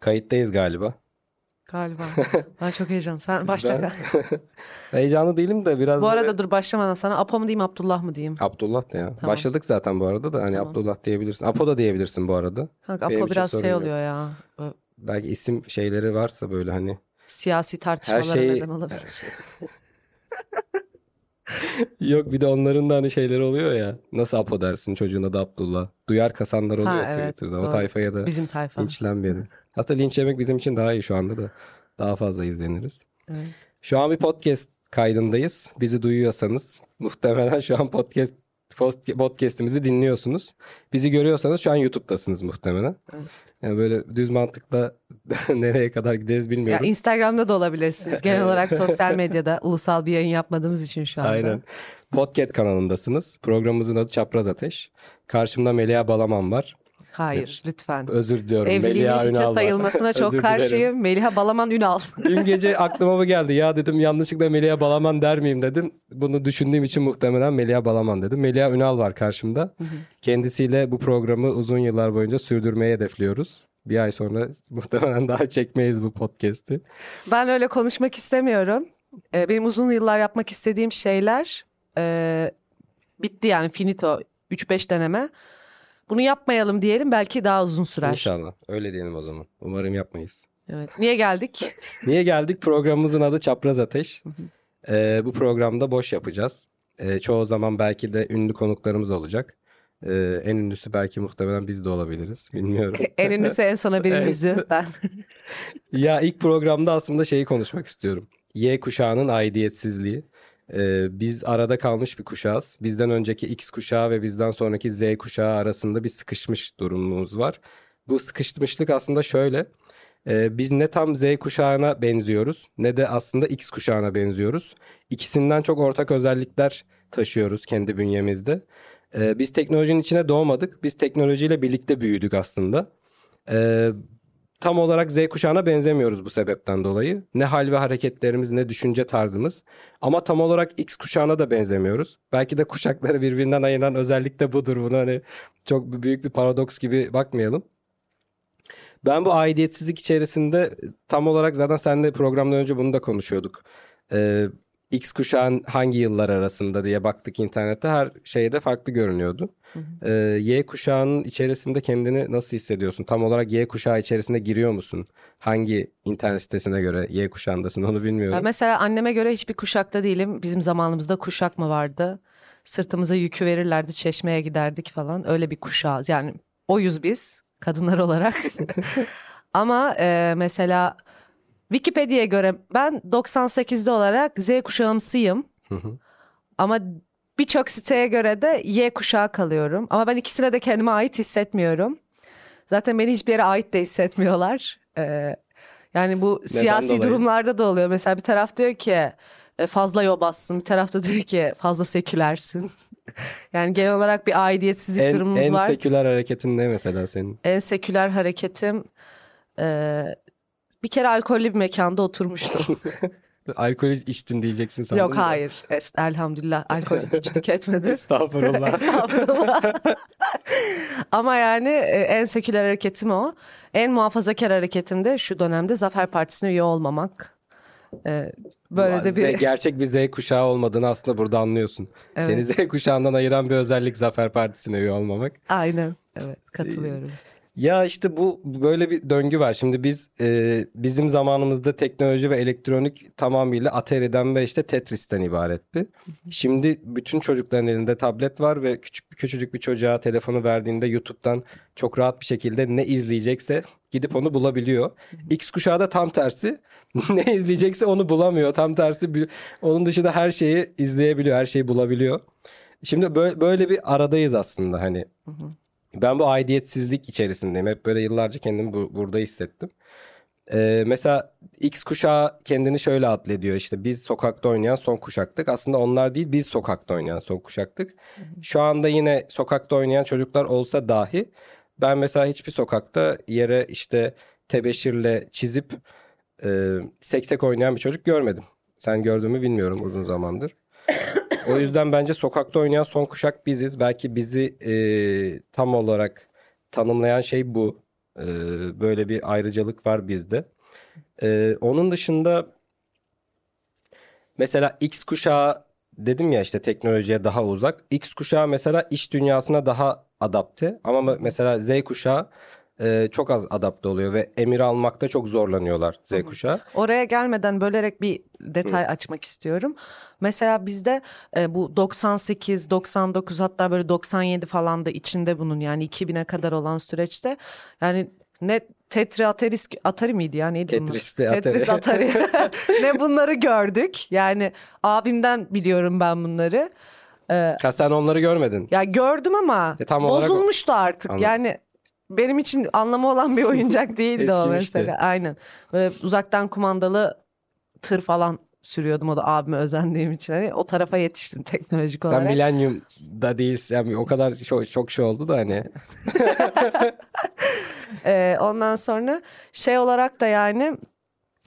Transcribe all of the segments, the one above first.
Kayıttayız galiba. Galiba. Ben çok heyecan. Sen başla. Ben heyecanlı değilim de biraz Bu böyle- arada dur başlamadan sana Apo mu diyeyim Abdullah mı diyeyim? Abdullah da ya. Tamam. Başladık zaten bu arada da hani Tamam. Abdullah diyebilirsin. Apo da diyebilirsin bu arada. Kanka Benim Apo için biraz şey oluyor ya. Böyle Belki isim şeyleri varsa böyle hani Siyasi tartışmalara şeyi- neden olabilir. Yok bir de onların da hani şeyleri oluyor ya. Nasıl Apo dersin çocuğuna da Abdullah. Duyar kasanlar oluyor Ha, evet, Twitter'da. O doğru. tayfaya da Bizim tayfa. linçlenmeyelim. Hatta linç yemek bizim için daha iyi şu anda da. Daha fazla izleniriz. Evet. Şu an bir podcast kaydındayız. Bizi duyuyorsanız muhtemelen şu an podcast podcast'imizi dinliyorsunuz. Bizi görüyorsanız şu an YouTube'dasınız muhtemelen. Evet. Yani böyle düz mantıkla nereye kadar gideriz Ya bilmiyorum. Instagram'da da olabilirsiniz. Genel olarak sosyal medyada ulusal bir yayın yapmadığımız için şu anda. Aynen. Podcast kanalındasınız. Programımızın adı Çapraz Ateş. Karşımda Melia Balaman var. Hayır lütfen. Özür diliyorum. Evliliğin Melia hiçe Ünal sayılmasına çok karşıyım. Meliha Balaman Ünal. Dün gece aklıma bu geldi. Ya dedim yanlışlıkla Melia Balaman der miyim dedim. Bunu düşündüğüm için muhtemelen Melia Balaman dedim. Melia Ünal var karşımda. Kendisiyle bu programı uzun yıllar boyunca sürdürmeyi hedefliyoruz. Bir ay sonra muhtemelen daha çekmeyiz bu podcast'i. Ben öyle konuşmak istemiyorum. Ee, benim uzun yıllar yapmak istediğim şeyler e, bitti yani finito 3-5 deneme. Bunu yapmayalım diyelim belki daha uzun sürer. İnşallah. Öyle diyelim o zaman. Umarım yapmayız. Evet. Niye geldik? Niye geldik? Programımızın adı Çapraz Ateş. Ee, bu programda boş yapacağız. Ee, çoğu zaman belki de ünlü konuklarımız olacak. Ee, en ünlüsü belki muhtemelen biz de olabiliriz. Bilmiyorum. en ünlüsü en sona Evet. yüzü. Ben. ya ilk programda aslında şeyi konuşmak istiyorum. Y kuşağının aidiyetsizliği. Ee, biz arada kalmış bir kuşağız. Bizden önceki X kuşağı ve bizden sonraki Z kuşağı arasında bir sıkışmış durumumuz var. Bu sıkışmışlık aslında şöyle. Ee, biz ne tam Z kuşağına benziyoruz ne de aslında X kuşağına benziyoruz. İkisinden çok ortak özellikler taşıyoruz kendi bünyemizde. Ee, biz teknolojinin içine doğmadık. Biz teknolojiyle birlikte büyüdük aslında. Ee, tam olarak Z kuşağına benzemiyoruz bu sebepten dolayı. Ne hal ve hareketlerimiz ne düşünce tarzımız. Ama tam olarak X kuşağına da benzemiyoruz. Belki de kuşakları birbirinden ayıran özellik de budur. Buna hani çok büyük bir paradoks gibi bakmayalım. Ben bu aidiyetsizlik içerisinde tam olarak zaten seninle programdan önce bunu da konuşuyorduk. Ee, X kuşağın hangi yıllar arasında diye baktık internette her şeyde farklı görünüyordu. Ee, y kuşağının içerisinde kendini nasıl hissediyorsun? Tam olarak Y kuşağı içerisinde giriyor musun? Hangi internet sitesine göre Y kuşağındasın onu bilmiyorum. Ben mesela anneme göre hiçbir kuşakta değilim. Bizim zamanımızda kuşak mı vardı? Sırtımıza yükü verirlerdi, çeşmeye giderdik falan. Öyle bir kuşağız. Yani oyuz biz kadınlar olarak. Ama e, mesela Wikipedia'ya göre ben 98'de olarak Z kuşağımsıyım. Hı hı. Ama birçok siteye göre de Y kuşağı kalıyorum. Ama ben ikisine de kendime ait hissetmiyorum. Zaten beni hiçbir yere ait de hissetmiyorlar. Ee, yani bu siyasi dolayı? durumlarda da oluyor. Mesela bir taraf diyor ki e, fazla yobazsın. Bir tarafta diyor ki fazla sekülersin. yani genel olarak bir aidiyetsizlik en, durumumuz en var. seküler hareketin ne mesela senin? en seküler hareketim e, bir kere alkollü bir mekanda oturmuştum. Alkol içtim diyeceksin sandım. Yok da. hayır. Es- elhamdülillah alkol hiç tüketmedim. Estağfurullah. Estağfurullah. Ama yani e, en seküler hareketim o. En muhafazakar hareketim de şu dönemde Zafer Partisi'ne üye olmamak. E, Böyle de Z- bir... gerçek bir Z kuşağı olmadığını aslında burada anlıyorsun. Evet. Seni Z kuşağından ayıran bir özellik Zafer Partisi'ne üye olmamak. Aynen. Evet katılıyorum. Ya işte bu böyle bir döngü var. Şimdi biz e, bizim zamanımızda teknoloji ve elektronik tamamıyla Atari'den ve işte Tetris'ten ibaretti. Şimdi bütün çocukların elinde tablet var ve küçük küçücük bir çocuğa telefonu verdiğinde YouTube'dan çok rahat bir şekilde ne izleyecekse gidip onu bulabiliyor. X kuşağı da tam tersi. ne izleyecekse onu bulamıyor. Tam tersi onun dışında her şeyi izleyebiliyor, her şeyi bulabiliyor. Şimdi böyle, böyle bir aradayız aslında hani. Ben bu aidiyetsizlik içerisindeyim. Hep böyle yıllarca kendimi bu- burada hissettim. Ee, mesela X kuşağı kendini şöyle addediyor işte biz sokakta oynayan son kuşaktık. Aslında onlar değil biz sokakta oynayan son kuşaktık. Şu anda yine sokakta oynayan çocuklar olsa dahi ben mesela hiçbir sokakta yere işte tebeşirle çizip e, seksek oynayan bir çocuk görmedim. Sen gördüğümü bilmiyorum uzun zamandır. O yüzden bence sokakta oynayan son kuşak biziz. Belki bizi e, tam olarak tanımlayan şey bu. Ee, böyle bir ayrıcalık var bizde. Ee, onun dışında mesela X kuşağı dedim ya işte teknolojiye daha uzak. X kuşağı mesela iş dünyasına daha adapte ama mesela Z kuşağı e, çok az adapte oluyor ve emir almakta çok zorlanıyorlar Z kuşağı. Oraya gelmeden bölerek bir detay açmak istiyorum. Mesela bizde e, bu 98, 99 hatta böyle 97 falan da içinde bunun yani 2000'e kadar olan süreçte yani ne Tetri Atari, Atari miydi ya neydi bunlar? Tetris'te Atari. Tetris Atari. ne bunları gördük. Yani abimden biliyorum ben bunları. Ha, sen onları görmedin. Ya gördüm ama E, tam olarak bozulmuştu artık. Anladım. Yani benim için anlamı olan bir oyuncak değildi o mesela. Aynen. Böyle uzaktan kumandalı tır falan sürüyordum o da abime özendiğim için. Hani o tarafa yetiştim teknolojik Sen olarak. Millennium'da değilsin. Yani o kadar çok, çok şey oldu da hani. Ee, ondan sonra şey olarak da yani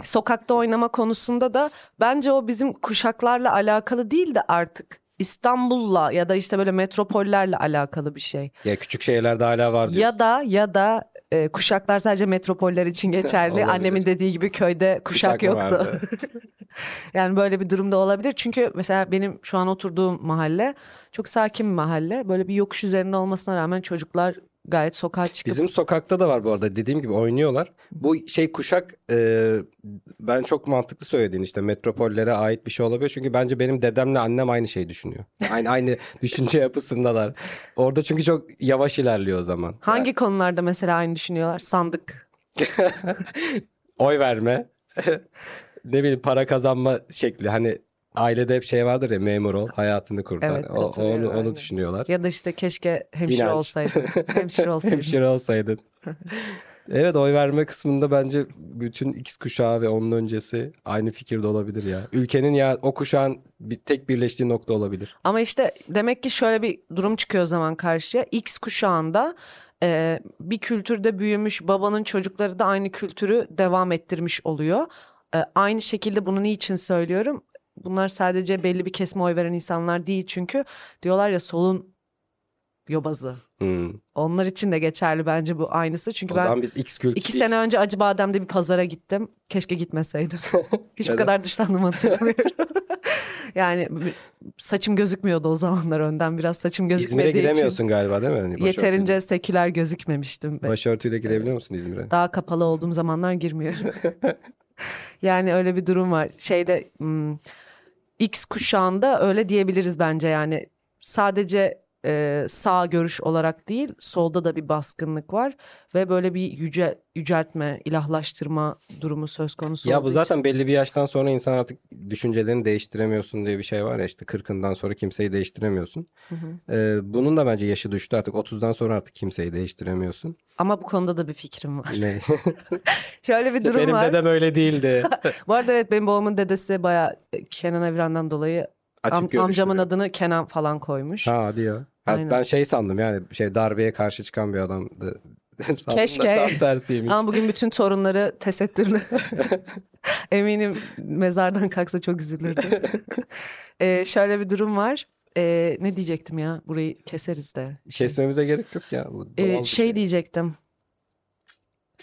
sokakta oynama konusunda da bence o bizim kuşaklarla alakalı değil de artık İstanbul'la ya da işte böyle metropollerle alakalı bir şey. Ya küçük şehirlerde hala var diyor. Ya da ya da e, kuşaklar sadece metropoller için geçerli. Annemin dediği gibi köyde kuşak, Kuşak yoktu. yani böyle bir durumda olabilir. Çünkü mesela benim şu an oturduğum mahalle çok sakin bir mahalle. Böyle bir yokuş üzerinde olmasına rağmen çocuklar gayet sokağa çıkıp Bizim sokakta da var bu arada dediğim gibi oynuyorlar. Bu şey kuşak e, ben çok mantıklı söylediğin işte metropollere ait bir şey olabilir. Çünkü bence benim dedemle annem aynı şeyi düşünüyor. Aynı aynı düşünce yapısındalar. Orada çünkü çok yavaş ilerliyor o zaman. hangi konularda mesela aynı düşünüyorlar? Sandık. Oy verme. ne bileyim para kazanma şekli. Hani ailede hep şey vardır ya memur ol hayatını kurtar. Evet, o, onu, onu düşünüyorlar. Ya da işte keşke hemşire İnanç. olsaydın. Hemşire olsaydın. Hemşire olsaydın. Evet oy verme kısmında bence bütün X kuşağı ve onun öncesi aynı fikirde olabilir ya. Ülkenin ya o kuşağın bir tek birleştiği nokta olabilir. Ama işte demek ki şöyle bir durum çıkıyor o zaman karşıya. X kuşağında e, bir kültürde büyümüş babanın çocukları da aynı kültürü devam ettirmiş oluyor. E, aynı şekilde bunu niçin söylüyorum? Bunlar sadece belli bir kesime oy veren insanlar değil çünkü diyorlar ya solun yobazı. Hmm. Onlar için de geçerli bence bu aynısı. Çünkü O ben biz X kültürü... iki sene önce Acıbadem'de bir pazara gittim. Keşke gitmeseydim. Hiç bu kadar dışlandım hatırlamıyorum. yani saçım gözükmüyordu o zamanlar önden biraz saçım İzmir'e gözükmediği için. giremiyorsun galiba değil mi? Hani. Yeterince seküler gözükmemiştim. Ben. Başörtüyle girebiliyor musun İzmir'e? Daha kapalı olduğum zamanlar girmiyorum. yani öyle bir durum var. Şeyde hmm, X kuşağında öyle diyebiliriz bence yani. Sadece e, sağ görüş olarak değil solda da bir baskınlık var ve böyle bir yüce yüceltme, ilahlaştırma durumu söz konusu Ya bu için- zaten belli bir yaştan sonra insan artık düşüncelerini değiştiremiyorsun diye bir şey var ya işte 40'ından sonra kimseyi değiştiremiyorsun. Ee, bunun da bence yaşı düştü artık 30'dan sonra artık kimseyi değiştiremiyorsun. Ama bu konuda da bir fikrim var. Ne? Şöyle bir durum Benim var. dedem öyle değildi. Bu arada evet benim babamın dedesi bayağı Kenan Evren'den dolayı Açık am- amcamın adını Kenan falan koymuş. Ha hadi ya. Ha, Aynen. ben şey sandım yani şey darbeye karşı çıkan bir adamdı. Sandım Keşke. Tam tersiymiş. Ama bugün bütün torunları tesettürlü. Eminim mezardan kalksa çok üzülürdü. Ee, şöyle bir durum var. Ee, ne diyecektim ya? Burayı keseriz de. Kesmemize gerek yok ya. Bu Ee, bir şey diyecektim.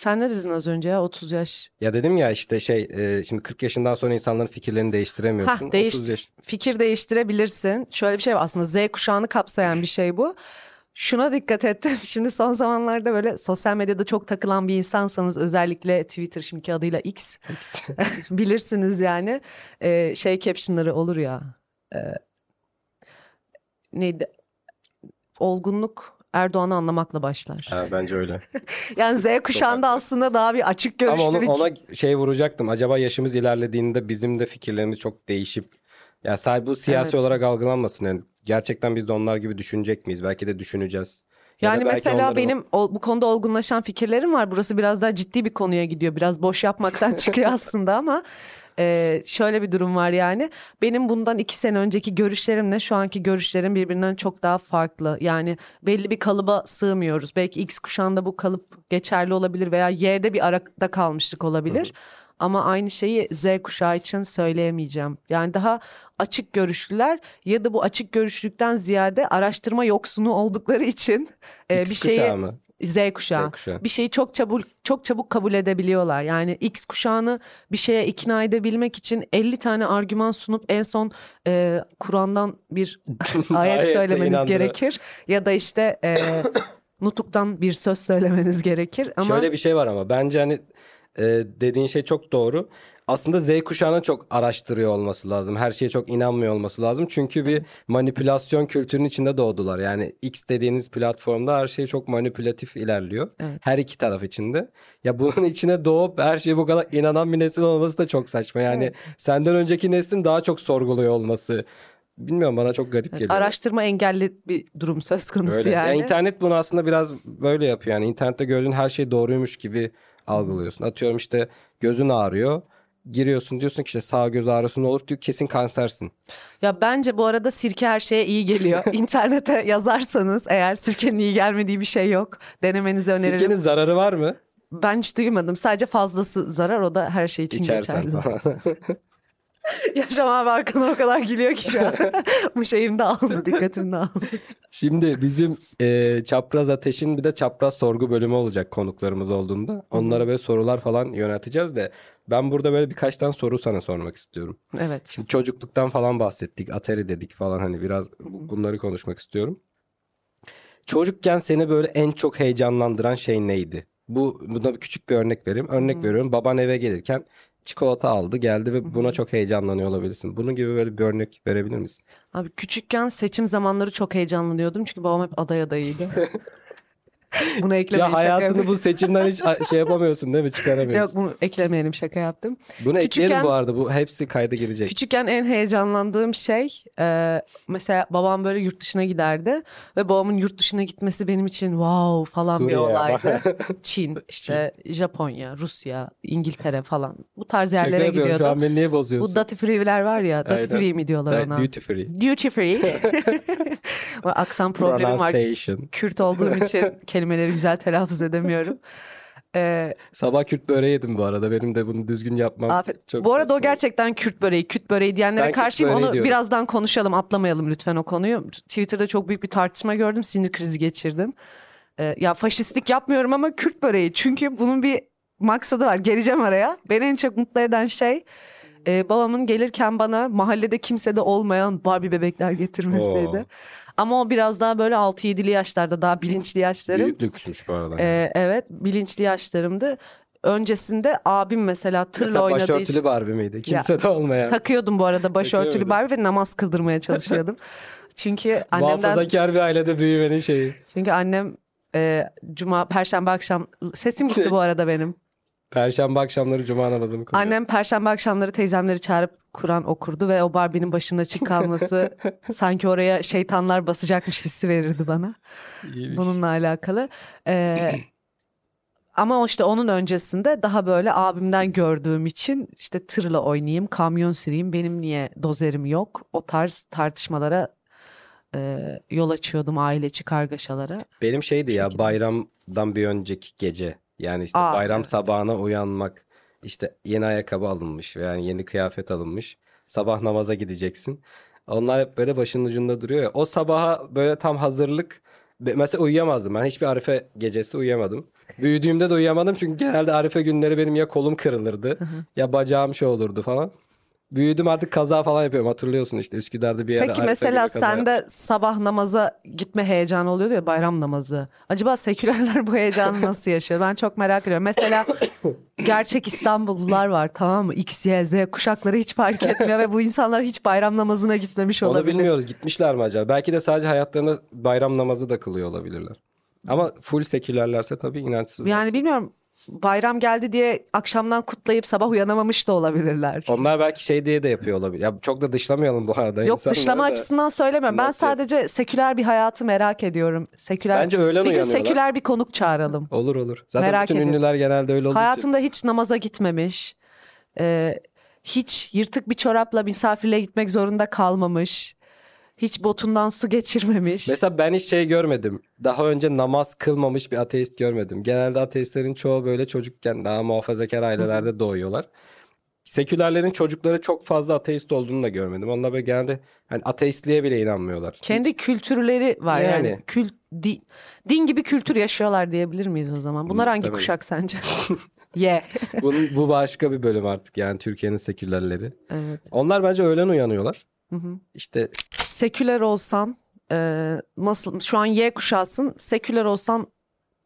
Sen ne dedin az önce ya? 30 yaş. Ya dedim ya işte şey e, şimdi 40 yaşından sonra insanların fikirlerini değiştiremiyorsun. Ha, değiş 30 yaş- fikir değiştirebilirsin. Şöyle bir şey var aslında Z kuşağını kapsayan bir şey bu. Şuna dikkat ettim. Şimdi son zamanlarda böyle sosyal medyada çok takılan bir insansanız özellikle Twitter şimdiki adıyla X bilirsiniz yani. Ee, şey captionları olur ya. E, neydi? Olgunluk Erdoğan'ı anlamakla başlar. Ha, bence öyle. Yani Z kuşağında aslında daha bir açık görüşlü Ama onu, ona şey vuracaktım. Acaba yaşımız ilerlediğinde bizim de fikirlerimiz çok değişip ya sadece bu siyasi Evet. olarak algılanmasın. Yani gerçekten biz de onlar gibi düşünecek miyiz? Belki de düşüneceğiz. Ya Yani mesela onların- benim o- bu konuda olgunlaşan fikirlerim var. Burası biraz daha ciddi bir konuya gidiyor. Biraz boş yapmaktan çıkıyor aslında ama e, şöyle bir durum var yani. Benim bundan iki sene önceki görüşlerimle şu anki görüşlerim birbirinden çok daha farklı. Yani belli bir kalıba sığmıyoruz. Belki X kuşağında bu kalıp geçerli olabilir veya Y'de bir arada kalmışlık olabilir. Ama aynı şeyi Z kuşağı için söyleyemeyeceğim. Yani daha açık görüşlüler ya da bu açık görüşlükten ziyade araştırma yoksunu oldukları için e, bir şeyi mı? Z kuşağı. Z kuşağı. Bir şeyi çok çabuk çok çabuk kabul edebiliyorlar. Yani X kuşağını bir şeye ikna edebilmek için 50 tane argüman sunup en son e, Kur'an'dan bir ayet söylemeniz gerekir ya da işte e, nutuktan bir söz söylemeniz gerekir ama Şöyle bir şey var ama bence hani e, dediğin şey çok doğru. Aslında Z kuşağının çok araştırıyor olması lazım. Her şeye çok inanmıyor olması lazım. Çünkü bir manipülasyon kültürünün içinde doğdular. Yani X dediğiniz platformda her şey çok manipülatif ilerliyor. Evet. Her iki taraf içinde. Ya bunun içine doğup her şeye bu kadar inanan bir nesil olması da çok saçma. Yani Evet. senden önceki neslin daha çok sorguluyor olması. Bilmiyorum bana çok garip geliyor. araştırma engelli bir durum söz konusu Öyle. yani. Ya internet bunu aslında biraz böyle yapıyor. Yani internette gördüğün her şey doğruymuş gibi algılıyorsun. Atıyorum işte gözün ağrıyor. Giriyorsun diyorsun ki işte sağ göz ağrısı ne olur diyor kesin kansersin. Ya bence bu arada sirke her şeye iyi geliyor. İnternete yazarsanız eğer sirkenin iyi gelmediği bir şey yok. Denemenizi öneririm. Sirkenin zararı var mı? Ben hiç duymadım. Sadece fazlası zarar o da her şey için İçersen geçerli. Yaşam abi arkadan o kadar gülüyor ki şu an. bu şeyim de aldı dikkatim de aldı. Şimdi bizim e, çapraz ateşin bir de çapraz sorgu bölümü olacak konuklarımız olduğunda. Onlara böyle sorular falan yönelteceğiz de ben burada böyle birkaç tane soru sana sormak istiyorum. Evet. Şimdi çocukluktan falan bahsettik. Atari dedik falan hani biraz bunları konuşmak istiyorum. Çocukken seni böyle en çok heyecanlandıran şey neydi? Bu buna küçük bir örnek vereyim. Örnek veriyorum. Baban eve gelirken çikolata aldı, geldi ve buna çok heyecanlanıyor olabilirsin. Bunun gibi böyle bir örnek verebilir misin? Abi küçükken seçim zamanları çok heyecanlanıyordum. Çünkü babam hep aday adayıydı. Bunu eklemeyin Ya hayatını bu seçimden hiç şey yapamıyorsun değil mi? Yok Çıkaramıyorsun. bunu eklemeyelim şaka yaptım. Bunu ekleyelim Küçükken- bu arada. Bu hepsi kayda girecek. Küçükken en heyecanlandığım şey e, mesela babam böyle yurt dışına giderdi ve babamın yurt dışına gitmesi benim için wow falan bir Suriye. olaydı. Çin, işte Japonya, Rusya, İngiltere falan bu tarz Şaka yerlere yapıyorum. Şu an beni niye Bu bozuyorsun? duty free'ler var ya, duty Aynen. free mi diyorlar ona? Duty free. Duty free. Aksan problemim var. Kürt olduğum için kelimeleri güzel telaffuz edemiyorum. Ee, Sabah Kürt böreği yedim bu arada. Benim de bunu düzgün yapmam Afet. çok Bu arada o saçma. gerçekten Kürt böreği, Kürt böreği diyenlere Ben karşıyım. böreği Onu diyorum. birazdan konuşalım, atlamayalım lütfen o konuyu. Twitter'da çok büyük bir tartışma gördüm, sinir krizi geçirdim. Ee, ya faşistlik yapmıyorum ama Kürt böreği. Çünkü bunun bir maksadı var. Geleceğim araya. Beni en çok mutlu eden şey e, babamın gelirken bana mahallede kimsede olmayan Barbie bebekler getirmesiydi. Oo. Ama o biraz daha böyle 6-7'li yaşlarda daha bilinçli yaşlarım. Büyük lüksmüş bu arada. Ee, evet bilinçli yaşlarımdı. Öncesinde abim mesela tırla Mesela oynadığı için başörtülü Barbie miydi? Kimse de olmayan. takıyordum bu arada başörtülü. Barbie ve namaz kıldırmaya çalışıyordum. çünkü annemden Muhafazakar bir ailede büyümenin şeyi. çünkü annem e, cuma perşembe akşam sesim gitti bu arada benim. Perşembe akşamları cuma namazımı kılıyor. Annem perşembe akşamları teyzemleri çağırıp Kur'an okurdu ve o Barbie'nin başında açık kalması sanki oraya şeytanlar basacakmış hissi verirdi bana. İyiymiş. Bununla alakalı. Ee, ama işte onun öncesinde daha böyle abimden gördüğüm için işte tırla oynayayım, kamyon süreyim, benim niye dozerim yok? O tarz tartışmalara e, yol açıyordum aile içi kargaşalara. Benim şeydi ya bayramdan bir önceki gece. Yani işte Aa, bayram evet. sabahına uyanmak. işte yeni ayakkabı alınmış veya yani yeni kıyafet alınmış. Sabah namaza gideceksin. Onlar hep böyle başının ucunda duruyor ya. O sabaha böyle tam hazırlık. Mesela uyuyamazdım. Ben hiçbir Arife gecesi uyuyamadım. Büyüdüğümde de uyuyamadım çünkü genelde Arife günleri benim ya kolum kırılırdı ya bacağım şey olurdu falan. Büyüdüm artık kaza falan yapıyorum hatırlıyorsun işte Üsküdar'da bir yere Peki mesela sende sabah namaza gitme heyecanı oluyordu ya bayram namazı. Acaba sekülerler bu heyecanı nasıl yaşıyor? Ben çok merak ediyorum. Mesela gerçek İstanbullular var tamam mı? X, Y, Z kuşakları hiç fark etmiyor ve bu insanlar hiç bayram namazına gitmemiş Onu olabilir. bilmiyoruz. Gitmişler mi acaba? Belki de sadece hayatlarında bayram namazı da kılıyor olabilirler. Ama full sekülerlerse tabii inançsız. Yani bilmiyorum bayram geldi diye akşamdan kutlayıp sabah uyanamamış da olabilirler. Onlar belki şey diye de yapıyor olabilir. Ya çok da dışlamayalım bu arada. Yok dışlama da. açısından söylemiyorum. Ben sadece seküler bir hayatı merak ediyorum. Seküler Bence öğlen bir gün seküler bir konuk çağıralım. Olur olur. Zaten Merak bütün ediyorum. ünlüler genelde öyle olduğu için. Hayatında hiç namaza gitmemiş. Ee, hiç yırtık bir çorapla misafirliğe gitmek zorunda kalmamış. Hiç botundan su geçirmemiş. Mesela ben hiç şey görmedim. Daha önce namaz kılmamış bir ateist görmedim. Genelde ateistlerin çoğu böyle çocukken daha muhafazakar ailelerde doğuyorlar. Sekülerlerin çocukları çok fazla ateist olduğunu da görmedim. Onlar böyle genelde hani ateistliğe bile inanmıyorlar. Kendi kültürleri var yani. Yani. Kült di- din gibi kültür yaşıyorlar diyebilir miyiz o zaman? Bunlar hangi Evet. kuşak sence? Ye. Bunun, bu başka bir bölüm artık yani Türkiye'nin sekülerleri. Evet. Onlar bence öğlen uyanıyorlar. Hı hı. İşte Seküler olsan e, nasıl şu an Y kuşağısın seküler olsan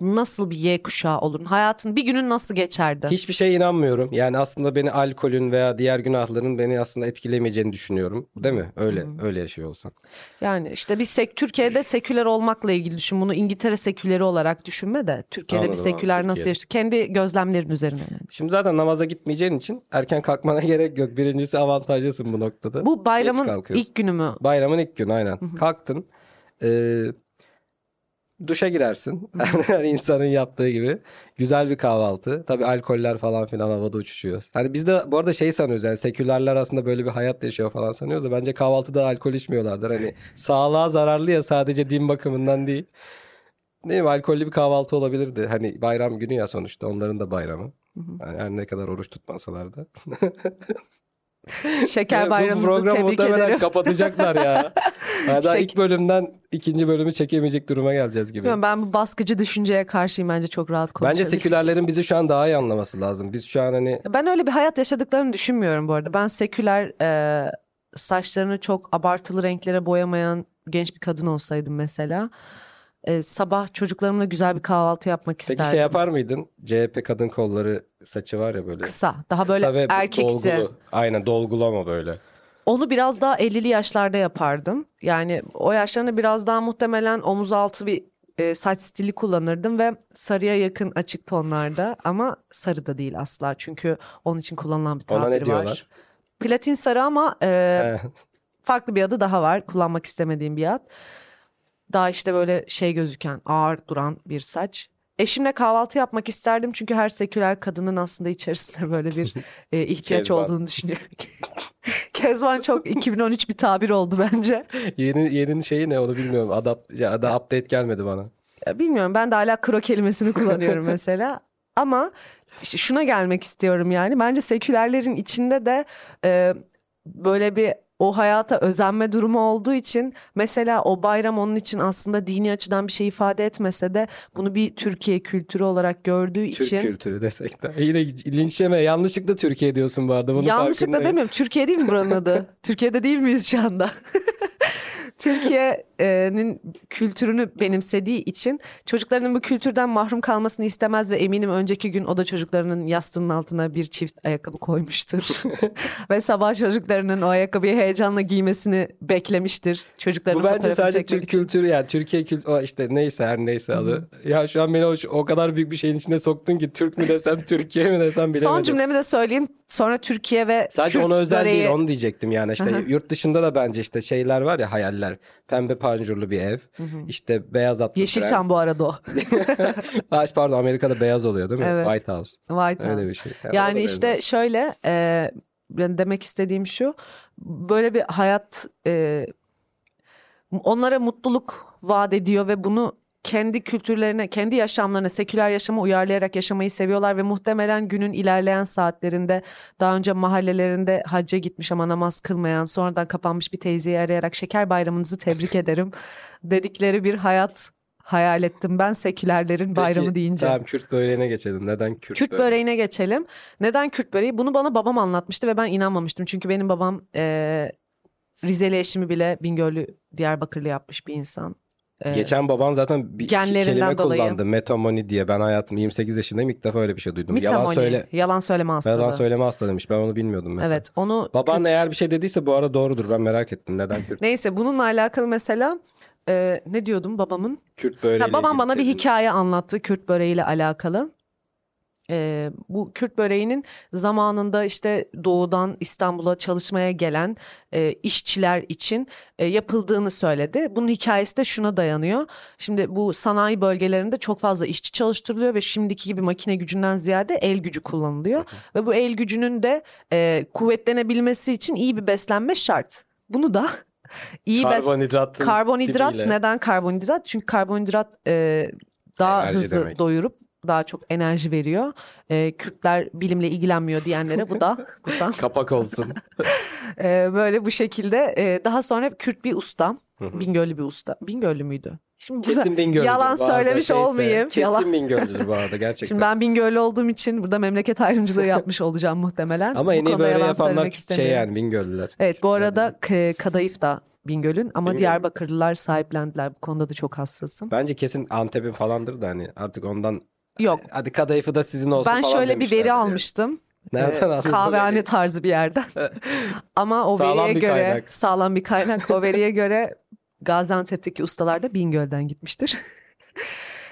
nasıl bir Y kuşağı olurdun? Hayatın bir günün nasıl geçerdi? hiçbir şeye inanmıyorum. Yani aslında beni alkolün veya diğer günahların beni aslında etkilemeyeceğini düşünüyorum. Değil mi? Öyle öyle yaşıyor olsam. Yani işte bir sek Türkiye'de seküler olmakla ilgili düşün. Bunu İngiltere seküleri olarak düşünme de Türkiye'de Anladım bir seküler nasıl Türkiye. yaşıyor? Kendi gözlemlerin üzerine yani. Şimdi zaten namaza gitmeyeceğin için erken kalkmana gerek yok. Birincisi avantajlısın bu noktada. Bu bayramın ilk günü mü? Bayramın ilk günü aynen. Kalktın. Ee, duşa girersin. Her insanın yaptığı gibi. Güzel bir kahvaltı. Tabii alkoller falan filan havada uçuşuyor. Hani biz de bu arada şey sanıyoruz yani sekülerler aslında böyle bir hayat yaşıyor falan sanıyoruz da bence kahvaltıda alkol içmiyorlardır. Hani sağlığa zararlı ya sadece din bakımından değil. Ne mi alkollü bir kahvaltı olabilirdi. Hani bayram günü ya sonuçta onların da bayramı. Yani her ne kadar oruç tutmasalar da. Şeker Bu programı tebrik ederim. kapatacaklar ya. Yani daha Şek- ilk bölümden ikinci bölümü çekemeyecek duruma geleceğiz gibi. Bilmiyorum, ben bu baskıcı düşünceye karşıyım bence çok rahat Bence konuşabilirim. sekülerlerin bizi şu an daha iyi anlaması lazım. Biz şu an hani Ben öyle bir hayat yaşadıklarını düşünmüyorum bu arada. Ben seküler e, saçlarını çok abartılı renklere boyamayan genç bir kadın olsaydım mesela. E, sabah çocuklarımla güzel bir kahvaltı yapmak peki isterdim. şey yapar mıydın? CHP kadın kolları saçı var ya böyle. Kısa. Daha böyle Kısa ve erkekti. dolgulu. Aynen dolgulu ama böyle. Onu biraz daha 50'li yaşlarda yapardım. Yani o yaşlarında biraz daha muhtemelen omuz altı bir e, saç stili kullanırdım ve sarıya yakın açık tonlarda ama sarı da değil asla. Çünkü onun için kullanılan bir tabir Ona ne var. diyorlar? Platin sarı ama e, farklı bir adı daha var. Kullanmak istemediğim bir ad. Daha işte böyle şey gözüken, ağır duran bir saç. Eşimle kahvaltı yapmak isterdim çünkü her seküler kadının aslında içerisinde böyle bir e, ihtiyaç Kezban. olduğunu düşünüyorum. Kezban çok 2013 bir tabir oldu bence. Yeni yeni şeyi ne onu bilmiyorum. Adapt ya da update gelmedi bana. Ya bilmiyorum ben de hala kro kelimesini kullanıyorum mesela. Ama işte şuna gelmek istiyorum yani. Bence sekülerlerin içinde de e, böyle bir o hayata özenme durumu olduğu için mesela o bayram onun için aslında dini açıdan bir şey ifade etmese de bunu bir Türkiye kültürü olarak gördüğü Türk için kültürü desek de. Yine linçleme. Yanlışlıkla Türkiye diyorsun bu arada. Bunun yanlışlıkla demiyorum. Türkiye değil mi buranın adı? Türkiye'de değil miyiz şu anda? Türkiye'nin kültürünü benimsediği için çocuklarının bu kültürden mahrum kalmasını istemez ve eminim önceki gün o da çocuklarının yastığının altına bir çift ayakkabı koymuştur. ve sabah çocuklarının o ayakkabıyı heyecanla giymesini beklemiştir. Çocukların Bu bence sadece Türk için. kültürü yani Türkiye kültürü o işte neyse her neyse adı. Ya şu an beni o, o kadar büyük bir şeyin içine soktun ki Türk mü desem Türkiye mi desem bilemedim. Son cümlemi de söyleyeyim. Sonra Türkiye ve Sadece Kürt ona özel böreği- değil onu diyecektim yani işte yurt dışında da bence işte şeyler var ya hayaller. Pembe panjurlu bir ev. işte beyaz atlı Yeşilçam prens. bu arada o. Pardon Amerika'da beyaz oluyor değil mi? Evet. White House. White Öyle House. bir şey. Yani Yani işte şöyle e, ben demek istediğim şu böyle bir hayat e, onlara mutluluk vaat ediyor ve bunu kendi kültürlerine, kendi yaşamlarına, seküler yaşama uyarlayarak yaşamayı seviyorlar ve muhtemelen günün ilerleyen saatlerinde daha önce mahallelerinde hacca gitmiş ama namaz kılmayan, sonradan kapanmış bir teyzeyi arayarak şeker bayramınızı tebrik ederim dedikleri bir hayat hayal ettim ben sekülerlerin Peki, bayramı deyince. Tamam Kürt böreğine geçelim. Neden Kürt, Kürt böreği? böreğine geçelim. Neden Kürt böreği? Bunu bana babam anlatmıştı ve ben inanmamıştım. Çünkü benim babam eee Rizeli eşimi bile Bingöl'lü Diyarbakırlı yapmış bir insan. Eee, Geçen baban zaten bir Genlerinden kelime dolayı. kullandı. Metomoni diye. Ben hayatım 28 yaşındayım ilk defa öyle bir şey duydum. Yalan mitomoni, söyle. yalan söyleme hastalığı. Yalan söyleme hasta demiş. Ben onu bilmiyordum mesela. Evet onu Baban Kürt- eğer bir şey dediyse bu arada doğrudur. Ben merak ettim. Neden Kürt, Neyse bununla alakalı mesela eee, ne diyordum babamın? Kürt böreğiyle Ha, babam bana bir hikaye anlattı Kürt böreğiyle alakalı. Ee, bu Kürt böreğinin zamanında işte doğudan İstanbul'a çalışmaya gelen e, işçiler için e, yapıldığını söyledi. Bunun hikayesi de şuna dayanıyor. Şimdi bu sanayi bölgelerinde çok fazla işçi çalıştırılıyor ve şimdiki gibi makine gücünden ziyade el gücü kullanılıyor. Ve bu el gücünün de e, kuvvetlenebilmesi için iyi bir beslenme şart. Bunu da iyi bes- Karbonhidratın Karbonhidrat dibiyle. neden karbonhidrat? Çünkü karbonhidrat e, daha Enerji hızlı demek. doyurup daha çok enerji veriyor. Ee, Kürtler bilimle ilgilenmiyor diyenlere bu da buradan Kapak olsun. Ee, böyle bu şekilde. Ee, daha sonra Kürt bir usta, Bingöllü bir usta. Bingöllü müydü? Şimdi Kesin Bingöllüdür. yalan söylemiş şeyse, olmayayım. Kesin Yalan. Bingöllüdür bu arada gerçekten. Şimdi ben Bingöllü olduğum için burada memleket ayrımcılığı yapmış olacağım muhtemelen. Ama Bu en iyi böyle yalan yapanlar söylemek şey yani Bingöllüler. Evet bu arada Kadayıf da Bingöl'ün ama Bingöl. Diyarbakırlılar sahiplendiler. Bu konuda da çok hassasım. Bence kesin Antep'in falandır da hani artık ondan Yok hadi kadayıfı da sizin olsun ben falan şöyle bir veri yani. almıştım. Nereden Ee, aldın? Kahvehane tarzı bir yerden. Ama o Sağlam veriye bir göre kaynak. sağlam bir kaynak. O veriye göre Gaziantep'teki ustalar da Bingöl'den gitmiştir.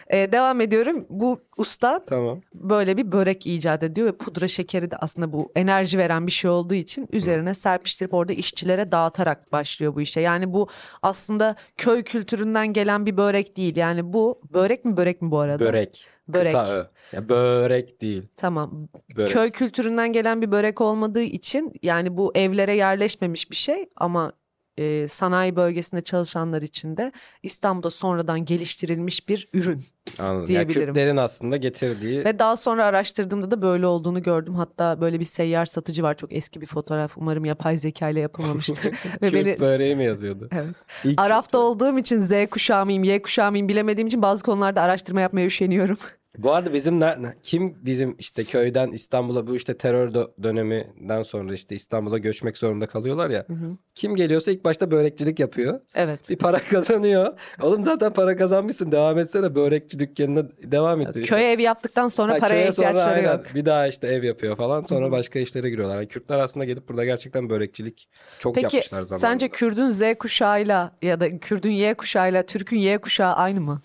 Ee, devam ediyorum. Bu usta Tamam. böyle bir börek icat ediyor ve pudra şekeri de aslında bu enerji veren bir şey olduğu için üzerine serpiştirip orada işçilere dağıtarak başlıyor bu işe. Yani bu aslında köy kültüründen gelen bir börek değil. Yani bu börek mi börek mi bu arada? Börek. Börek. Kısa ö. Ya börek değil. Tamam. Börek. Köy kültüründen gelen bir börek olmadığı için yani bu evlere yerleşmemiş bir şey ama e, sanayi bölgesinde çalışanlar için de İstanbul'da sonradan geliştirilmiş bir ürün. Anladım. diyebilirim. Ya Kürtlerin aslında getirdiği Ve daha sonra araştırdığımda da böyle olduğunu gördüm. Hatta böyle bir seyyar satıcı var. Çok eski bir fotoğraf. Umarım yapay zeka ile yapılmamıştır. Ve Kürt beni böreği mi yazıyordu? Evet. İlk Araf'ta Kürt- olduğum için Z kuşağı mıyım, Y kuşağı mıyım bilemediğim için bazı konularda araştırma yapmaya üşeniyorum. Bu arada bizim ner- kim bizim işte köyden İstanbul'a bu işte terör dö- döneminden sonra işte İstanbul'a göçmek zorunda kalıyorlar ya. Kim geliyorsa ilk başta börekçilik yapıyor. Evet. Bir para kazanıyor. Oğlum zaten para kazanmışsın devam etsene börekçi dükkanına devam et. diyor. Köy evi yaptıktan sonra Ha, paraya köye sonra ihtiyaçları aynen yok. Bir daha işte ev yapıyor falan. Sonra başka işlere giriyorlar. Yani Kürtler aslında gelip burada gerçekten börekçilik çok Peki yapmışlar zamanında. sence Kürdün Z kuşağıyla ya da Kürdün Y kuşağıyla Türk'ün Y kuşağı aynı mı?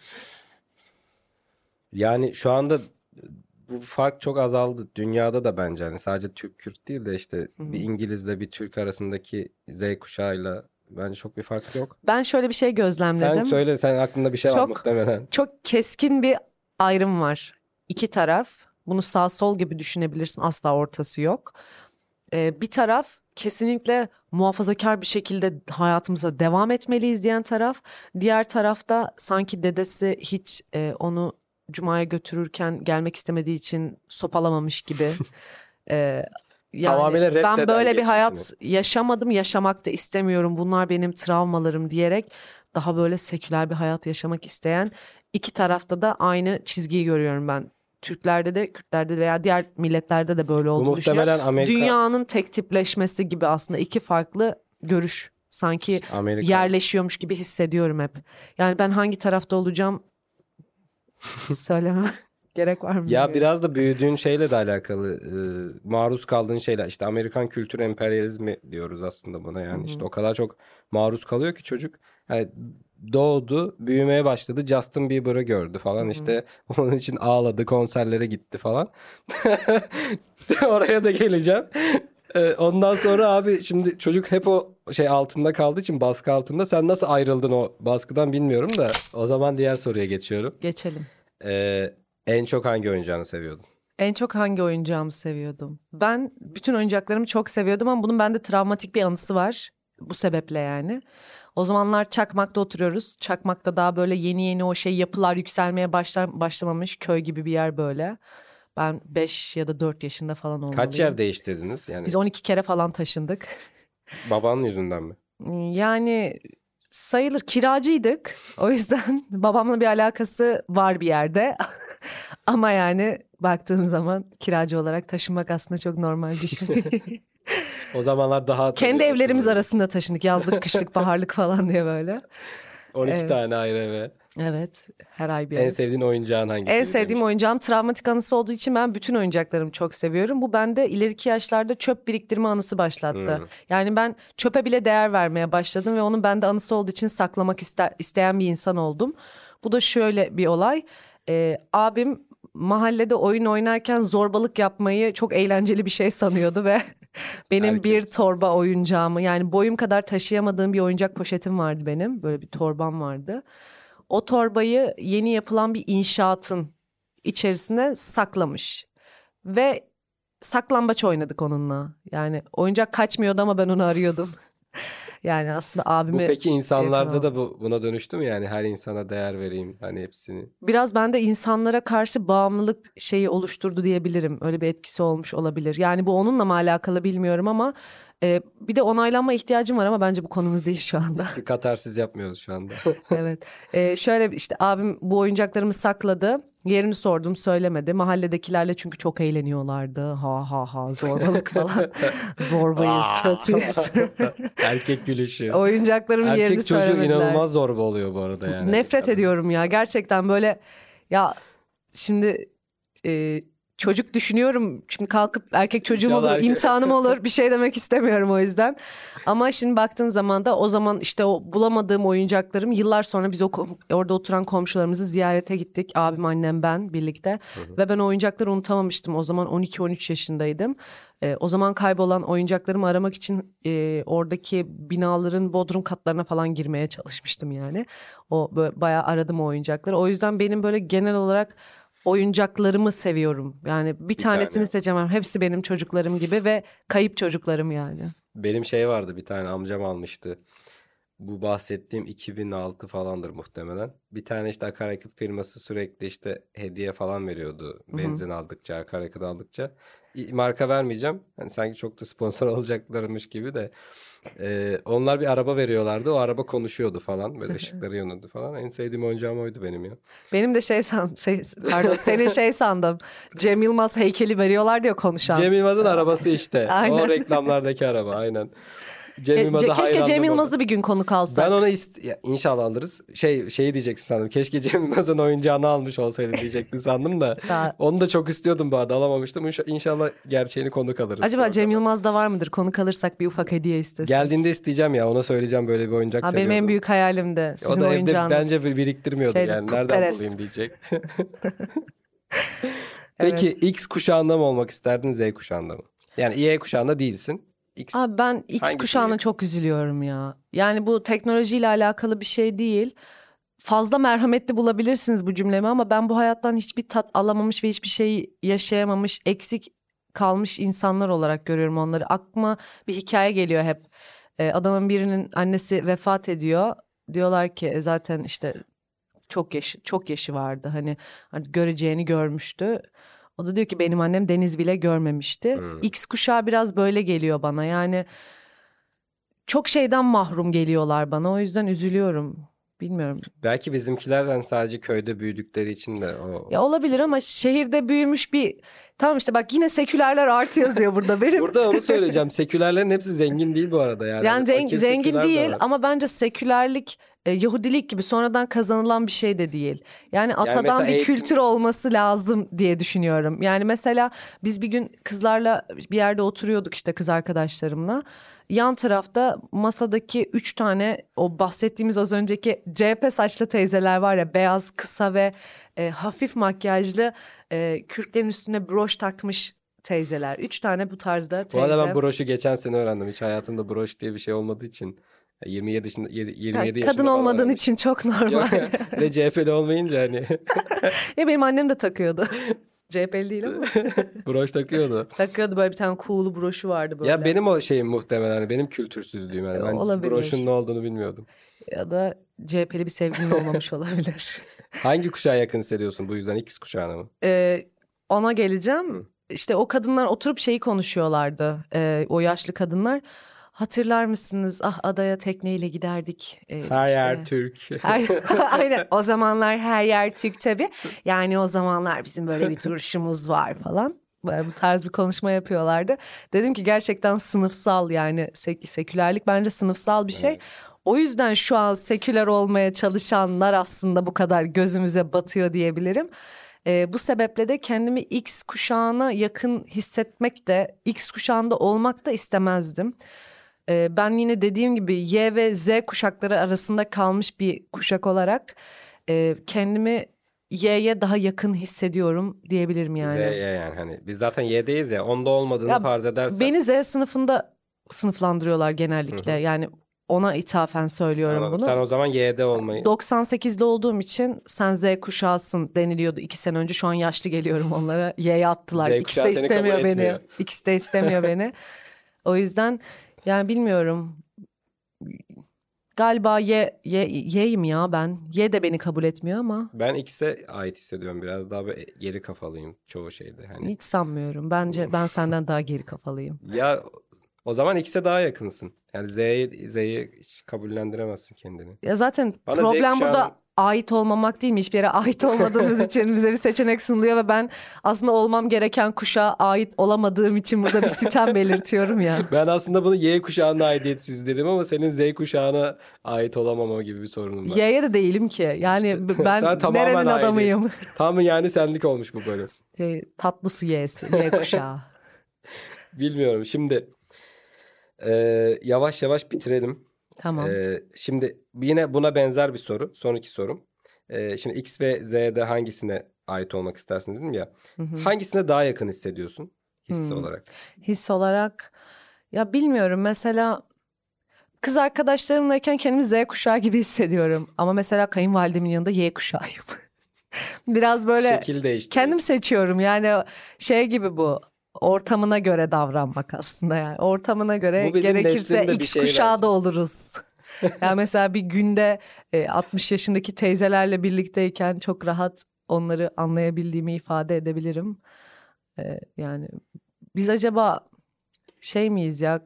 Yani şu anda bu fark çok azaldı. Dünyada da bence hani sadece Türk Kürt değil de işte bir İngilizle bir Türk arasındaki Z kuşağıyla bence çok bir fark yok. Ben şöyle bir şey gözlemledim. Sen söyle sen aklında bir şey var Çok- muhtemelen. Çok keskin bir ayrım var. İki taraf. Bunu sağ sol gibi düşünebilirsin. Asla ortası yok. Ee, bir taraf kesinlikle muhafazakar bir şekilde hayatımıza devam etmeliyiz diyen taraf. Diğer tarafta sanki dedesi hiç e, onu Cuma'ya götürürken gelmek istemediği için sopalamamış gibi. Ee, yani Tamamıyla ben reddeden böyle bir hayat yaşamadım, yaşamak da istemiyorum. Bunlar benim travmalarım diyerek daha böyle seküler bir hayat yaşamak isteyen iki tarafta da aynı çizgiyi görüyorum ben. Türklerde de, Kürtlerde de veya diğer milletlerde de böyle olduğunu düşünüyorum. muhtemelen Amerika Dünyanın tek tipleşmesi gibi aslında iki farklı görüş. Sanki Amerika. yerleşiyormuş gibi hissediyorum hep. Yani ben hangi tarafta olacağım söylemem gerek var mı? Ya biraz da büyüdüğün şeyle de alakalı. e, maruz kaldığın şeyler. işte Amerikan kültür emperyalizmi diyoruz aslında buna yani. işte o kadar çok maruz kalıyor ki çocuk. Yani doğdu, büyümeye başladı. Justin Bieber'ı gördü falan işte. Onun için ağladı, konserlere gitti falan. Oraya da geleceğim. E, Ondan sonra abi şimdi çocuk hep o şey altında kaldığı için baskı altında. Sen nasıl ayrıldın o baskıdan bilmiyorum da. O zaman diğer soruya geçiyorum. Geçelim. E, en çok hangi oyuncağını seviyordun? En çok hangi oyuncağımı seviyordum? Ben bütün oyuncaklarımı çok seviyordum ama bunun bende travmatik bir anısı var. Bu sebeple yani. O zamanlar Çakmak'ta oturuyoruz. Çakmak'ta daha böyle yeni yeni o şey yapılar yükselmeye başlar, başlamamış köy gibi bir yer böyle. Ben 5 ya da 4 yaşında falan olmalıyım. Kaç yer değiştirdiniz? Yani Biz 12 kere falan taşındık. babanın yüzünden mi? Yani sayılır kiracıydık. O yüzden babamla bir alakası var bir yerde. Ama yani baktığın zaman kiracı olarak taşınmak aslında çok normal bir şey. O zamanlar daha Kendi evlerimiz arasında taşındık. Yazlık, kışlık, baharlık falan diye böyle. 12 Evet. tane ayrı eve. Evet, her ay bir En ev. sevdiğin oyuncağın hangisi? En sevdiğim oyuncağım travmatik anısı olduğu için ben bütün oyuncaklarımı çok seviyorum. Bu bende ileriki yaşlarda çöp biriktirme anısı başlattı. Hmm. Yani ben çöpe bile değer vermeye başladım ve onun bende anısı olduğu için saklamak ister, isteyen bir insan oldum. Bu da şöyle bir olay. Ee, abim mahallede oyun oynarken zorbalık yapmayı çok eğlenceli bir şey sanıyordu ve benim Erkek. bir torba oyuncağımı yani boyum kadar taşıyamadığım bir oyuncak poşetim vardı benim. Böyle bir torbam vardı. O torbayı yeni yapılan bir inşaatın içerisine saklamış. Ve saklambaç oynadık onunla. Yani oyuncak kaçmıyordu ama ben onu arıyordum. Yani aslında Bu abimi peki insanlarda da bu buna dönüştü mü yani her insana değer vereyim hani hepsini. biraz bende insanlara karşı bağımlılık şeyi oluşturdu diyebilirim. Öyle bir etkisi olmuş olabilir. Yani bu onunla mı alakalı bilmiyorum ama e, bir de onaylanma ihtiyacım var ama bence bu konumuz değil şu anda. Katarsiz yapmıyoruz şu anda. evet. Ee, şöyle işte abim bu oyuncaklarımı sakladı. Yerini sordum söylemedi. Mahalledekilerle çünkü çok eğleniyorlardı. Ha ha ha zorbalık falan. Zorbayız, kötüyüz. Erkek gülüşü. Oyuncaklarımın yerini Erkek çocuğu söylemediler. inanılmaz zorba oluyor bu arada yani. Nefret ediyorum ya gerçekten böyle ya şimdi e, çocuk düşünüyorum. Şimdi kalkıp erkek çocuğum İnşallah olur erkek- imtihanım olur. Bir şey demek istemiyorum o yüzden. Ama şimdi baktığın zaman da o zaman işte o bulamadığım oyuncaklarım yıllar sonra biz o orada oturan komşularımızı ziyarete gittik. Abim annem ben birlikte. Ve ben oyuncakları unutamamıştım. O zaman 12-13 yaşındaydım. E, o zaman kaybolan oyuncaklarımı aramak için e, oradaki binaların bodrum katlarına falan girmeye çalışmıştım yani. O böyle bayağı aradım o oyuncakları. O yüzden benim böyle genel olarak oyuncaklarımı seviyorum. Yani bir, tanesini tane. seçemem. Hepsi benim çocuklarım gibi ve kayıp çocuklarım yani. Benim şey vardı bir tane amcam almıştı. Bu bahsettiğim 2006 falandır muhtemelen. Bir tane işte akaryakıt firması sürekli işte hediye falan veriyordu. Benzin aldıkça, akaryakıt aldıkça. Marka vermeyeceğim. Hani sanki çok da sponsor olacaklarmış gibi de. Ee, onlar bir araba veriyorlardı. O araba konuşuyordu falan. Böyle ışıkları yanıyordu falan. En sevdiğim oyuncağım oydu benim ya. Benim de şey san, şey, pardon senin şey sandım. Cem Yılmaz heykeli veriyorlar diyor konuşan. Cem Yılmaz'ın arabası işte. Aynen. O reklamlardaki araba aynen. Cem Yılmaz'a keşke Cem. Yılmaz'ı bir gün konuk alsak. Ben ona ist ya, inşallah alırız. Şey şeyi diyeceksin sandım. Keşke Cem Yılmaz'ın oyuncağını almış olsaydı diyecektin sandım da. Daha- Onu da çok istiyordum bu arada alamamıştım. İnşa- İnşallah gerçeğini konuk alırız. Acaba Cem. Yılmaz'da var mıdır? Konuk alırsak bir ufak hediye istesin. Geldiğinde isteyeceğim ya ona söyleyeceğim böyle bir oyuncak Ha, benim en büyük hayalim de O sizin da evde oyuncağınız. bence bir biriktirmiyordu Şeyde, yani. Nereden putperest. bulayım diyecek. Peki X kuşağında mı olmak isterdin Z kuşağında mı? Yani Y kuşağında değilsin. X Abi ben X Hangisi kuşağına çok üzülüyorum ya. Yani bu teknolojiyle alakalı bir şey değil. Fazla merhametli bulabilirsiniz bu cümlemi ama ben bu hayattan hiçbir tat alamamış ve hiçbir şey yaşayamamış, eksik kalmış insanlar olarak görüyorum onları. Aklıma bir hikaye geliyor hep. Ee, adamın birinin annesi vefat ediyor. Diyorlar ki "E, zaten işte çok yaşı çok yaşı vardı. Hani, hani göreceğini görmüştü. O da diyor ki benim annem deniz bile görmemişti. Hmm. X kuşağı biraz böyle geliyor bana. Yani çok şeyden mahrum geliyorlar bana. O yüzden üzülüyorum. Bilmiyorum. belki bizimkilerden sadece köyde büyüdükleri için de o Ya olabilir ama şehirde büyümüş bir tamam işte bak yine sekülerler artı yazıyor burada benim. Burada onu söyleyeceğim. Sekülerlerin hepsi zengin değil bu arada yani. Yani zengin, Fakir zengin de değil var. ama bence sekülerlik e, Yahudilik gibi sonradan kazanılan bir şey de değil. Yani atadan mesela bir eğitim- kültür olması lazım diye düşünüyorum. Yani mesela biz bir gün kızlarla bir yerde oturuyorduk işte kız arkadaşlarımla. Yan tarafta masadaki üç tane o bahsettiğimiz az önceki CHP saçlı teyzeler var ya beyaz kısa ve e, hafif makyajlı e, kürklerin üstüne broş takmış teyzeler. Üç tane bu tarzda Bu teyze. arada ben broşu geçen sene öğrendim. Hiç hayatımda broş diye bir şey olmadığı için. 27 yaşında yedi- 27 Ha, yaşında kadın olmadığın öğrenmiş. için çok Yok normal. ya. Ve CHP'li olmayınca hani ya benim annem de takıyordu. CHP'li değil ama. broş takıyordu. takıyordu böyle bir tane cool broşu vardı böyle. Ya benim o şeyim muhtemelen hani benim kültürsüzlüğüm yani. Ben Olabilir. broşun ne olduğunu bilmiyordum. Ya da CHP'li bir sevgilin olmamış olabilir. Hangi kuşağa yakın hissediyorsun bu yüzden X kuşağına mı? Ee, ona geleceğim. İşte o kadınlar oturup şeyi konuşuyorlardı. Ee, o yaşlı kadınlar. Hatırlar mısınız? Ah adaya tekneyle giderdik. Ee, Her işte- yer Türk. Her, aynen o zamanlar her yer Türk tabii. Yani o zamanlar bizim böyle bir duruşumuz var falan. Böyle bu tarz bir konuşma yapıyorlardı. Dedim ki gerçekten sınıfsal yani sek- sekülerlik bence sınıfsal bir şey. O yüzden şu an seküler olmaya çalışanlar aslında bu kadar gözümüze batıyor diyebilirim. Ee, bu sebeple de kendimi X kuşağına yakın hissetmek de X kuşağında olmak da istemezdim. Ee, ben yine dediğim gibi Y ve Z kuşakları arasında kalmış bir kuşak olarak e, kendimi Y'ye daha yakın hissediyorum diyebilirim yani. Z, Y yani hani biz zaten Y'deyiz ya onda olmadığını Ya farz edersen. Beni Z sınıfında sınıflandırıyorlar genellikle. Yani ona ithafen söylüyorum Anladım. bunu. Sen o zaman Y'de olmayı. 98'li olduğum için sen Z kuşağısın deniliyordu iki sene önce. Şu an yaşlı geliyorum onlara. Y'ye attılar. Z İkisi de istemiyor beni. İkisi de istemiyor beni. O yüzden yani bilmiyorum. galiba Y, Y, Y'yim ya ben. Y de beni kabul etmiyor ama Ben X'e ait hissediyorum biraz daha böyle geri kafalıyım çoğu şeyde. Hani hiç sanmıyorum. Bence ben senden daha geri kafalıyım. ya o zaman X'e daha yakınsın. Yani Z'yi Z'yi kabullendiremezsin kendini. Ya zaten Bana problem burada ait olmamak değil mi? Hiçbir yere ait olmadığımız için bize bir seçenek sunuluyor ve ben aslında olmam gereken kuşağa ait olamadığım için burada bir sitem belirtiyorum ya. Ben aslında bunu Y kuşağına aidiyetsiz dedim ama senin Z kuşağına ait olamama gibi bir sorunum var. Y'ye de değilim ki. Yani İşte ben nerenin adamıyım? aidiyetsiz. Tam yani senlik olmuş bu bölüm. Şey, tatlı su Y'si, Y kuşağı. Bilmiyorum. Şimdi e, yavaş yavaş bitirelim. Tamam. E, şimdi yine buna benzer bir soru. Sonraki sorum. E, şimdi X ve Z'de hangisine ait olmak istersin dedim ya. Hı hı. Hangisine daha yakın hissediyorsun hissi Hmm. olarak? His olarak ya bilmiyorum mesela kız arkadaşlarımlayken kendimi Z kuşağı gibi hissediyorum. Ama mesela kayınvalidemin yanında Y kuşağıyım. Biraz böyle Şekil kendim seçiyorum yani şey gibi bu ortamına göre davranmak aslında yani ortamına göre gerekirse X şey kuşağı bence. da oluruz. yani mesela bir günde e, 60 yaşındaki teyzelerle birlikteyken çok rahat onları anlayabildiğimi ifade edebilirim. E, yani biz acaba şey miyiz ya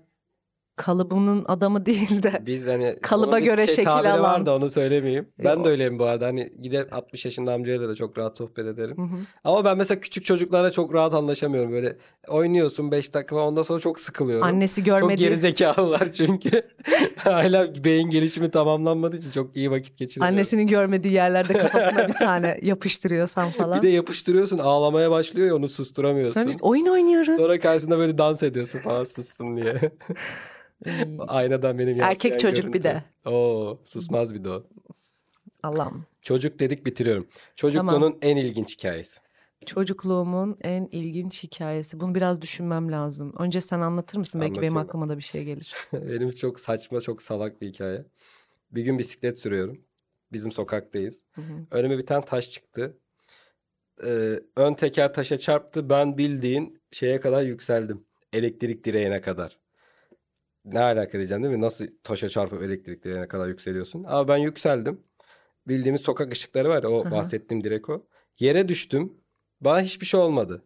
kalıbının adamı değil de Biz hani Kalıba göre şekil tabiri alan. var da onu söylemeyeyim. Ben Yok. de öyleyim bu arada. Hani gidip 60 yaşında amcayla da çok rahat sohbet ederim. Hı hı. Ama ben mesela küçük çocuklara çok rahat anlaşamıyorum. Böyle oynuyorsun 5 dakika falan ondan sonra çok sıkılıyorum. annesi Çok görmediği gerizekalılar çünkü. Hala beyin gelişimi tamamlanmadığı için çok iyi vakit geçiremiyorum. annesinin görmediği yerlerde kafasına bir tane yapıştırıyorsan falan. Bir de yapıştırıyorsun ağlamaya başlıyor ya onu susturamıyorsun. Sonra oyun oynuyoruz. Sonra karşısında böyle dans ediyorsun falan sussun diye. Hmm. Aynadan benim yansıyan Erkek çocuk bir görüntü. Oo susmaz bir de o. Allah'ım. Çocuk dedik bitiriyorum. Çocukluğunun en ilginç hikayesi. Çocukluğumun en ilginç hikayesi. Bunu biraz düşünmem lazım. Önce sen anlatır mısın? Belki benim Anlatayım. aklıma da bir şey gelir. Benim çok saçma çok salak bir hikaye. Bir gün bisiklet sürüyorum. Bizim sokaktayız. Hı hı. Önüme bir tane taş çıktı. Ee, ön teker taşa çarptı. Ben bildiğin şeye kadar yükseldim. Elektrik direğine kadar. Ne alaka diyeceğim değil mi? Nasıl taşa çarpıp elektrik direğine kadar yükseliyorsun? Ama ben yükseldim. Bildiğimiz sokak ışıkları var ya o Aha. bahsettiğim direk o. Yere düştüm. Bana hiçbir şey olmadı.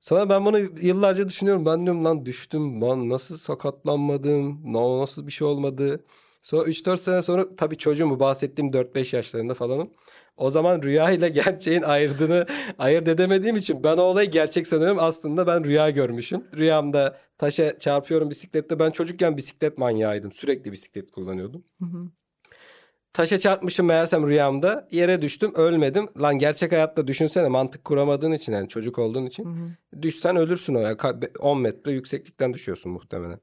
Sonra ben bunu yıllarca düşünüyorum. Ben diyorum lan düştüm. Lan nasıl sakatlanmadım? na- Nasıl bir şey olmadı? Sonra 3-4 sene sonra tabii çocuğum bu bahsettiğim 4-5 yaşlarında falanım. O zaman rüya ile gerçeğin ayırdığını ayırt edemediğim için ben o olayı gerçek sanıyorum. Aslında ben rüya görmüşüm. Rüyamda taşa çarpıyorum bisiklette. Ben çocukken bisiklet manyağıydım. Sürekli bisiklet kullanıyordum. Hı hı. Taşa çarpmışım meğersem rüyamda. Yere düştüm ölmedim. Lan gerçek hayatta düşünsene mantık kuramadığın için yani çocuk olduğun için. Hı hı. Düşsen ölürsün o ya. Ka- 10 metre yükseklikten düşüyorsun muhtemelen.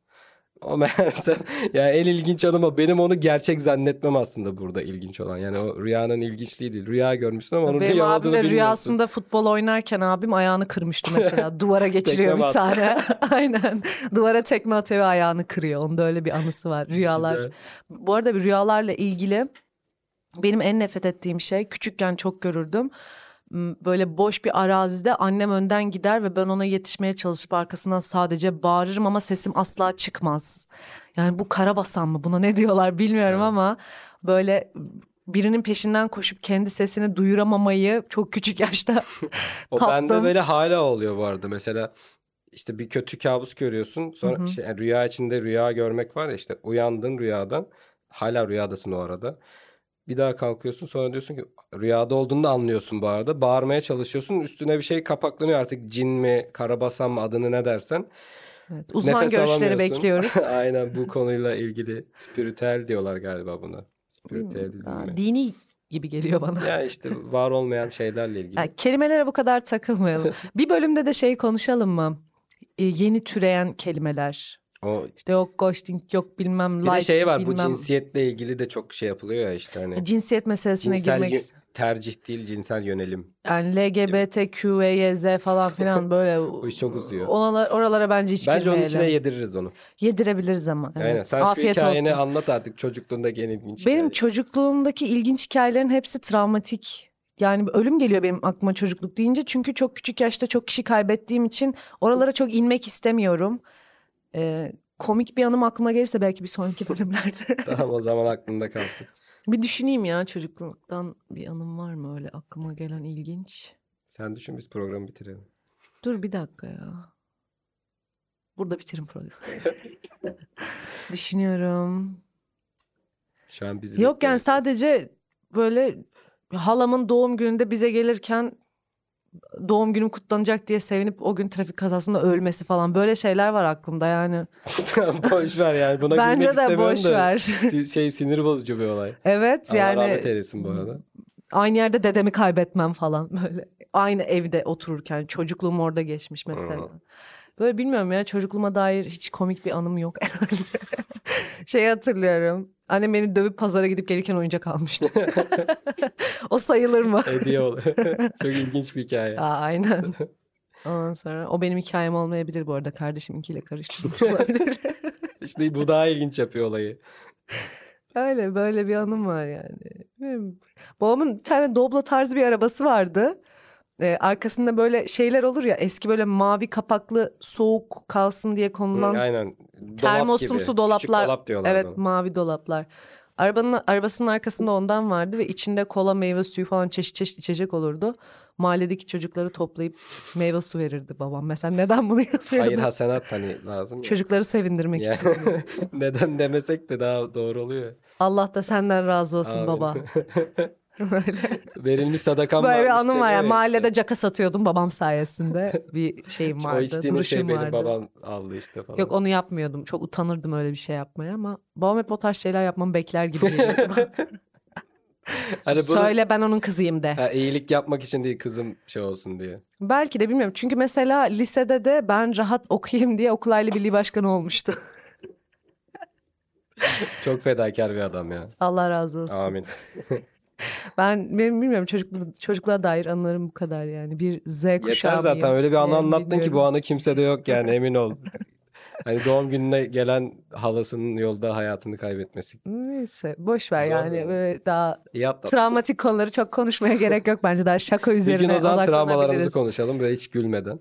O meğerse yani en ilginç anım o. Benim onu gerçek zannetmem aslında burada ilginç olan. Yani o rüyanın ilginçliği değil. Rüya görmüşsün ama onun Benim rüya olduğunu de bilmiyorsun. rüyasında futbol oynarken abim ayağını kırmıştı mesela. Duvara geçiriyor bir tane. Aynen. Duvara tekme atıyor ve ayağını kırıyor. Onda öyle bir anısı var. Rüyalar. Güzel. Bu arada bir rüyalarla ilgili benim en nefret ettiğim şey küçükken çok görürdüm. Böyle boş bir arazide annem önden gider ve ben ona yetişmeye çalışıp arkasından sadece bağırırım ama sesim asla çıkmaz. Yani bu karabasan mı buna ne diyorlar bilmiyorum Evet. ama böyle birinin peşinden koşup kendi sesini duyuramamayı çok küçük yaşta O bende tattım. böyle hala oluyor bu arada. Mesela işte bir kötü kabus görüyorsun. Sonra Hı hı. işte yani rüya içinde rüya görmek var ya işte uyandın rüyadan. Hala rüyadasın o arada. Bir daha kalkıyorsun sonra diyorsun ki rüyada olduğunu da anlıyorsun bu arada. Bağırmaya çalışıyorsun. Üstüne bir şey kapaklanıyor artık cin mi, karabasan mı adını ne dersen. Evet, uzman Nefes görüşleri bekliyoruz. Aynen bu konuyla ilgili spiritüel diyorlar galiba buna. Spiritüelizm mi? Dini gibi geliyor bana. Ya işte var olmayan şeylerle ilgili. Yani kelimelere bu kadar takılmayalım. bir bölümde de şey konuşalım mı? Ee, yeni türeyen kelimeler. O İşte yok ghosting, yok bilmem bir de like, şey var bu bilmem- cinsiyetle ilgili de çok şey yapılıyor ya işte hani. cinsiyet meselesine Cinsel girmek. yö- tercih değil cinsel yönelim. Yani LGBTQYZ falan filan böyle. Bu iş çok uzuyor. Oralara, oralara bence hiç Bence onun girmeyelim. içine yediririz onu. Yedirebiliriz ama. evet. Aynen. Sen Afiyet şu hikayeni olsun. anlat artık çocukluğundaki en ilginç Benim hikaye. çocukluğumdaki ilginç hikayelerin hepsi travmatik. Yani ölüm geliyor benim aklıma çocukluk deyince. Çünkü çok küçük yaşta çok kişi kaybettiğim için oralara çok inmek istemiyorum. Ee, komik bir anım aklıma gelirse belki bir sonraki bölümlerde. Tamam o zaman aklında kalsın. bir düşüneyim ya çocukluktan bir anım var mı öyle aklıma gelen ilginç. Sen düşün biz programı bitirelim. Dur bir dakika ya. Burada bitirin programı. Düşünüyorum. Şu an bizi Yok yani sadece böyle halamın doğum gününde bize gelirken doğum günüm kutlanacak diye sevinip o gün trafik kazasında ölmesi falan böyle şeyler var aklımda yani. boş ver yani buna Bence de boş da ver. şey sinir bozucu bir olay. Evet Allah yani rahmet eylesin bu arada. aynı yerde dedemi kaybetmem falan böyle. Aynı evde otururken çocukluğum orada geçmiş mesela. Böyle bilmiyorum ya çocukluğuma dair hiç komik bir anım yok herhalde. şey hatırlıyorum. Annem beni dövüp pazara gidip gelirken oyuncak almıştı. o sayılır mı? Hediye oluyor. Çok ilginç bir hikaye. Aa, aynen. Ondan sonra o benim hikayem olmayabilir bu arada. Kardeşiminkiyle karıştırmış olabilir. İşte bu daha ilginç yapıyor olayı. Öyle böyle bir anım var yani. Babamın bir tane Doblo tarzı bir arabası vardı. Ee, arkasında böyle şeyler olur ya eski böyle mavi kapaklı soğuk kalsın diye konulan Aynen. Dolap termosumsu gibi. Küçük dolaplar. dolap diyorlar evet ona. mavi dolaplar. Arabanın arabasının arkasında ondan vardı ve içinde kola meyve suyu falan çeşit çeşit içecek olurdu. Mahalledeki çocukları toplayıp meyve su verirdi babam. Mesela neden bunu yapıyordu? Hayır hasenat hani lazım. Çocukları sevindirmek Yani için. neden demesek de daha doğru oluyor. Allah da senden razı olsun Amin. baba. Böyle. Verilmiş sadakam Böyle bir anım var ya. deniyor ya Mahallede işte. caka satıyordum babam sayesinde. Bir şeyim O vardı. içtiğiniz Duruşum şey benim vardı. babam aldı işte falan. Yok onu yapmıyordum. Çok utanırdım öyle bir şey yapmaya ama babam hep o tarz şeyler yapmamı bekler gibi geliyordu. Hani bunu Söyle ben onun kızıyım de. ha, iyilik yapmak için değil kızım şey olsun diye. Belki de bilmiyorum. Çünkü mesela lisede de ben rahat okuyayım diye okul aile birliği başkanı olmuştu. Çok fedakar bir adam ya. Allah razı olsun. Amin. Ben benim bilmiyorum çocukluğa, çocukluğa dair anılarım bu kadar yani. Bir Z kuşağı Yeter zaten mıyım? öyle bir anı Yani anlattın ki bu anı kimsede yok yani emin ol. Hani doğum gününe gelen halasının yolda hayatını kaybetmesi. Neyse boş ver Zor yani böyle daha atlattın. travmatik konuları çok konuşmaya gerek yok bence daha şaka Bir üzerine gün o zaman travmalarımızı konuşalım böyle hiç gülmeden.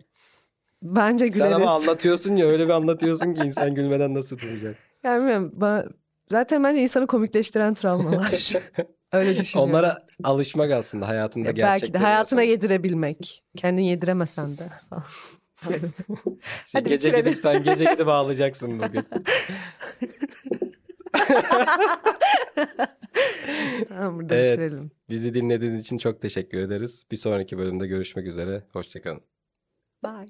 Bence Sen güleriz. ama anlatıyorsun ya öyle bir anlatıyorsun ki insan gülmeden nasıl duracak? Yani bilmiyorum, ba- zaten bence insanı komikleştiren travmalar. Öyle düşünüyorum. Onlara alışmak aslında hayatında Ya gerçekleri. belki de hayatına yaşamak. yedirebilmek. Kendin yediremesen de. Hadi gece bitirelim. gidip sen gece gidip ağlayacaksın bugün. tamam burada Evet. bitirelim. Bizi dinlediğiniz için çok teşekkür ederiz. Bir sonraki bölümde görüşmek üzere. Hoşçakalın. Bye.